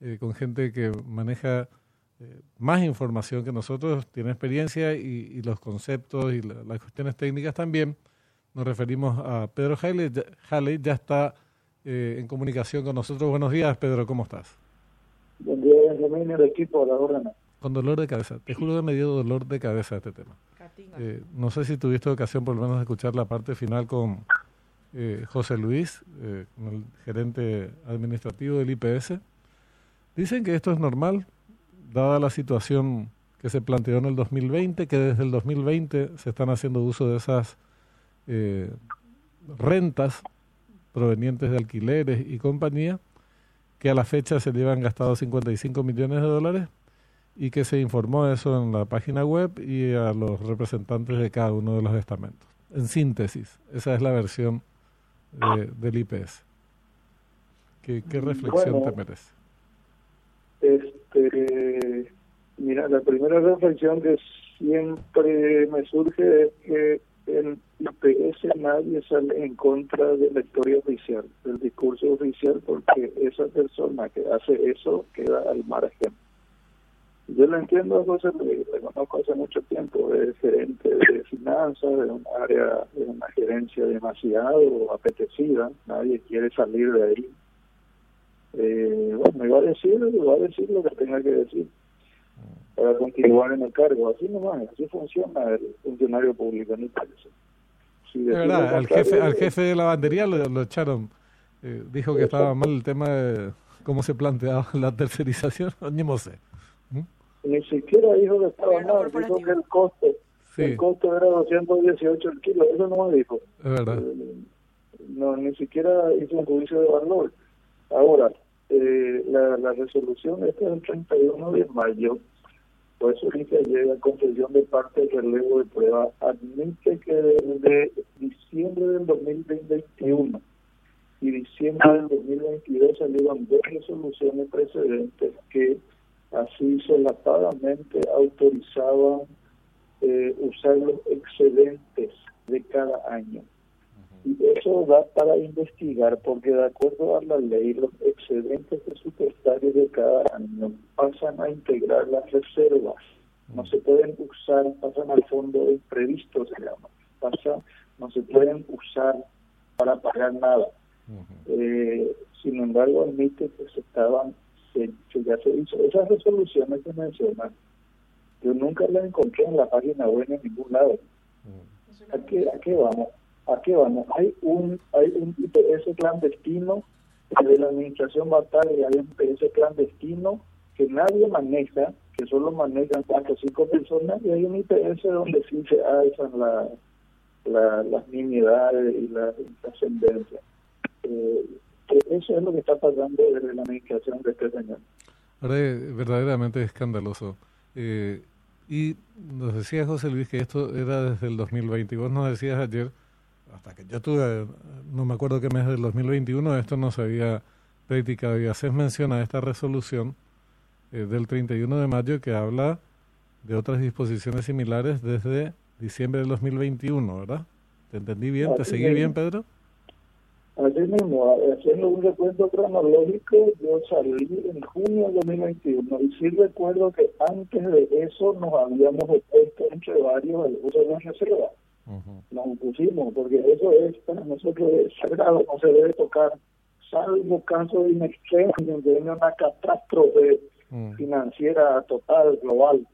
eh, con gente que maneja eh, más información que nosotros, tiene experiencia y, los conceptos y las cuestiones técnicas también. Nos referimos a Pedro Haley, ya está eh, en comunicación con nosotros. Buenos días, Pedro, ¿cómo estás? Buen día, Benjamín, el equipo, la hora. Con dolor de cabeza. Te juro que me dio dolor de cabeza este tema. Eh, no sé si tuviste ocasión por lo menos de escuchar la parte final con José Luis, el gerente administrativo del IPS. Dicen que esto es normal, dada la situación que se planteó en el 2020, que desde el 2020 se están haciendo uso de esas eh, rentas provenientes de alquileres y compañía, que a la fecha se llevan gastado 55 millones de dólares y que se informó eso en la página web y a los representantes de cada uno de los estamentos. En síntesis, esa es la versión del IPS. ¿Qué, reflexión te merece? Este, mira, la primera reflexión que siempre me surge es que en IPS nadie sale en contra de la historia oficial, del discurso oficial, porque esa persona que hace eso queda al margen. Yo lo entiendo José Luis, le conozco hace mucho tiempo, es gerente de finanzas, de un área, de una gerencia demasiado apetecida, nadie quiere salir de ahí eh, bueno, iba a decir, iba a decir lo que tenga que decir para continuar en el cargo. Así nomás, así funciona el funcionario público en parece. Si verdad, al jefe, al jefe de la bandería lo, echaron. Eh, dijo que estaba mal el tema de cómo se planteaba la tercerización, no sé. ¿Mm? Ni siquiera dijo que estaba mal, dijo que el costo, el costo era 218 el kilo, eso no me dijo. Es verdad. Eh, no, ni siquiera hizo un juicio de valor. Ahora, eh, la, resolución esta del 31 de mayo, eso dice llega a concesión de parte del relevo de prueba, admite que desde diciembre del 2021 y diciembre del 2022 salieron dos resoluciones precedentes que así solapadamente autorizaban eh, usar los excedentes de cada año. Y eso da para investigar, porque de acuerdo a la ley, los excedentes presupuestarios de cada año pasan a integrar las reservas. No se pueden usar, pasan al fondo imprevisto, se llama. Pasa, no se pueden usar para pagar nada. eh, sin embargo, admite que se estaban, que, ya se hizo. Esas resoluciones que mencionan, yo nunca las encontré en la página web en ningún lado. ¿A qué, ¿A qué vamos? ¿A qué vamos? Hay un, hay un IPS clandestino de la administración y hay un IPS clandestino que nadie maneja, que solo manejan cuatro o cinco personas, y hay un IPS donde sí se alzan la, la, las nimiedades y la trascendencia. Eh, eso es lo que está pasando desde la administración de este señor. Ahora, verdaderamente escandaloso. Eh, y nos decía José Luis que esto era desde el 2020. Y vos nos decías ayer hasta que yo tuve, no me acuerdo qué mes del 2021, esto no se había practicado. Y haces mención a esta resolución eh, del 31 de mayo que habla de otras disposiciones similares desde diciembre del 2021, ¿verdad? ¿Te entendí bien? ¿Te seguí bien, Pedro? Así mismo, haciendo un recuento cronológico, yo salí en junio del 2021 y sí recuerdo que antes de eso nos habíamos opuesto entre varios el uso de nos opusimos, porque eso es para nosotros es sagrado, no se debe tocar, salvo caso de extremo donde hay una catástrofe mm. financiera total, global.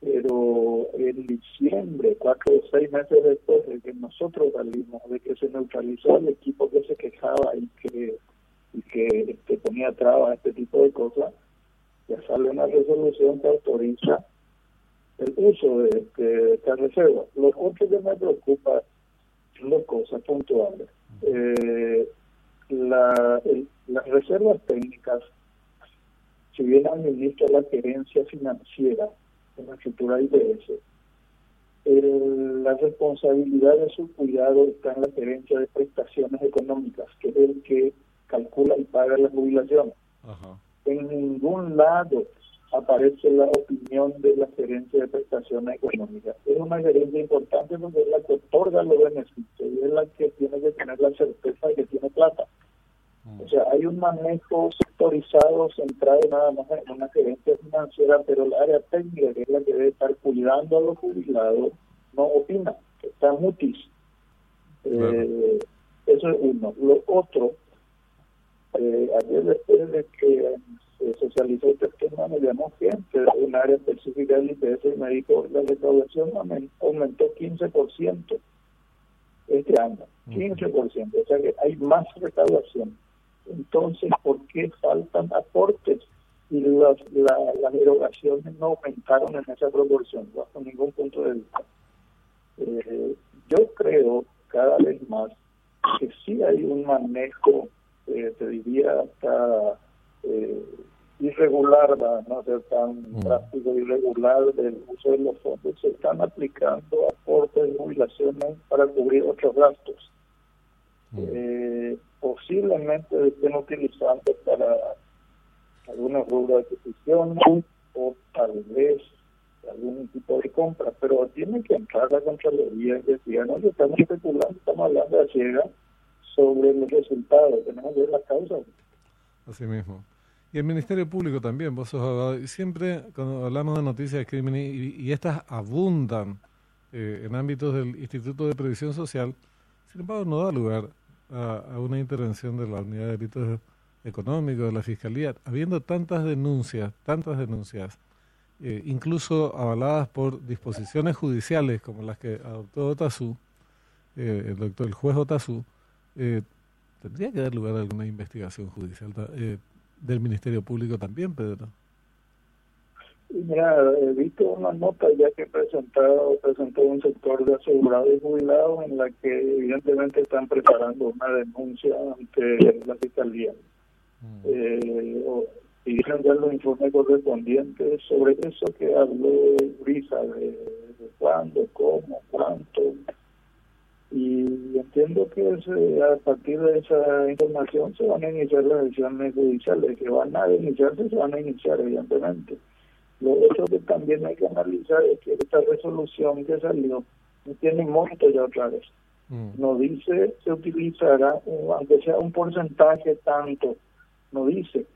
Pero en diciembre, cuatro o seis meses después de que nosotros salimos, de que se neutralizó el equipo que se quejaba y que y que, que ponía trabas a este tipo de cosas, ya sale una resolución que autoriza el uso de, esta reserva. Lo otro que me preocupa son dos cosas puntuales. Eh, la, las reservas técnicas, si bien administra la gerencia financiera en la estructura IPS, la responsabilidad de su cuidado está en la gerencia de prestaciones económicas, que es el que calcula y paga la jubilación. En ningún lado aparece la opinión de la gerencia de prestaciones económicas. Es una gerencia importante porque es la que otorga los beneficios y es la que tiene que tener la certeza de que tiene plata. O sea, hay un manejo sectorizado centrado nada más en una gerencia financiera, pero el área técnica, que es la que debe estar cuidando a los jubilados, no opina, está mutis. Eh, eso es uno. Lo otro, eh, ayer después de que socializó este tema, me llamó gente de un área específica del IPS y me dijo la recaudación aumentó 15% este año, 15%, o sea que hay más recaudación. Entonces, ¿por qué faltan aportes? Y las, las erogaciones no aumentaron en esa proporción, bajo ningún punto de vista. Eh, yo creo cada vez más que sí hay un manejo, eh, te diría, hasta eh, irregular, no ser tan mm. práctico, irregular del uso de los fondos. Se están aplicando aportes de jubilaciones para cubrir otros gastos. Mm. Eh, posiblemente estén utilizando para algunos rubros de adquisición o tal vez algún tipo de compra, pero tiene que entrar la Contraloría y decir, no estamos especulando, estamos hablando de ciega sobre los resultados, tenemos que ver las causas. Así mismo. Y el Ministerio Público también, vos sos abogado, y siempre cuando hablamos de noticias de crimen y, estas abundan eh, en ámbitos del Instituto de Previsión Social, sin embargo no da lugar a, una intervención de la Unidad de Delitos Económicos, de la Fiscalía, habiendo tantas denuncias, tantas denuncias, eh, incluso avaladas por disposiciones judiciales como las que adoptó Otazú, eh, el doctor, el juez Otazú, tendría que dar lugar a alguna investigación judicial del Ministerio Público también, Pedro. Mira, he visto una nota ya que presentado, presentó un sector de asegurados y jubilados en la que evidentemente están preparando una denuncia ante la Fiscalía. Mm. Eh, pidieron ya los informes correspondientes sobre eso que habló Brisa, de, cuándo, cómo. Y entiendo que a partir de esa información se van a iniciar las elecciones judiciales, que van a iniciarse, se van a iniciar evidentemente. Lo otro que también hay que analizar es que esta resolución que salió no tiene monto ya otra vez. Mm. No dice se utilizará, aunque sea un porcentaje tanto, no dice.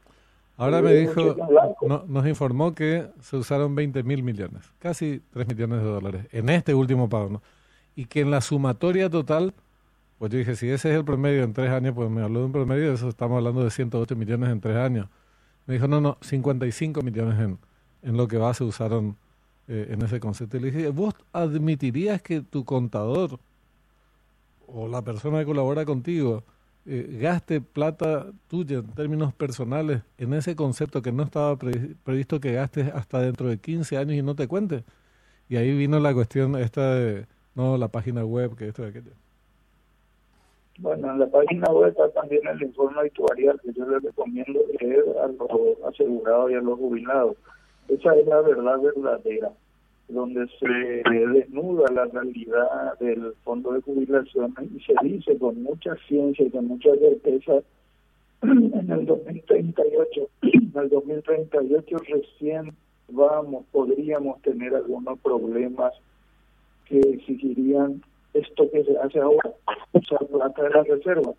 Ahora me dijo, nos informó que se usaron 20 mil millones, casi 3 millones de dólares en este último pago, ¿no? Y que en la sumatoria total, pues yo dije, si ese es el promedio en tres años, pues me habló de un promedio eso, estamos hablando de 108 millones en tres años. Me dijo, no, no, 55 millones en, en lo que va se usaron eh, en ese concepto. Y le dije, ¿vos admitirías que tu contador o la persona que colabora contigo eh, gaste plata tuya en términos personales en ese concepto que no estaba previsto que gastes hasta dentro de 15 años y no te cuente? Y ahí vino la cuestión esta de, no, la página web, que esto de aquello. Bueno, en la página web está también el informe actuarial que yo les recomiendo leer a los asegurados y a los jubilados. Esa es la verdad verdadera, donde se desnuda la realidad del fondo de jubilación y se dice con mucha ciencia y con mucha certeza en el 2038, en el 2038 recién vamos, podríamos tener algunos problemas que exigirían esto que se hace ahora, usar plata de la reserva,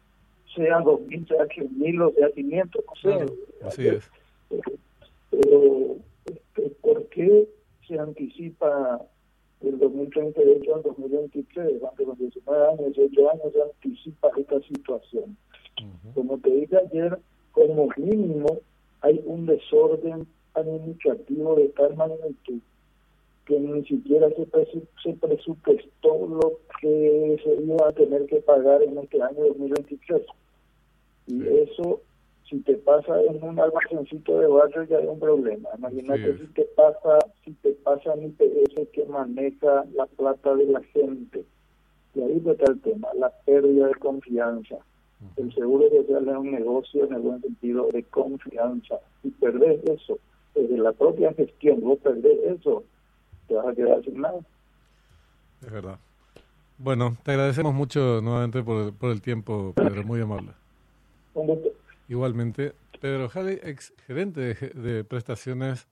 sea 2.000, sea 1.000 o sea 500, o sea, así es. Pero ¿por qué se anticipa del 2038 al 2023? Durante los 19 años, 18 años se anticipa esta situación. Como te dije ayer, como mínimo hay un desorden administrativo de tal magnitud que ni siquiera se, se presupuestó lo que se iba a tener que pagar en este año 2023. Y eso si te pasa en un almacencito de barrio ya hay un problema. Imagínate si te pasa, si te pasa en IPS que maneja la plata de la gente. Y ahí está el tema, la pérdida de confianza. El seguro social es un negocio en el buen sentido de confianza. Y perdés eso, desde la propia gestión, vos perdés eso, te vas a quedar sin nada. Es verdad. Bueno, te agradecemos mucho nuevamente por el, por el tiempo, Pedro, muy amable. Un gusto. Igualmente, Pedro Jale, ex gerente de, prestaciones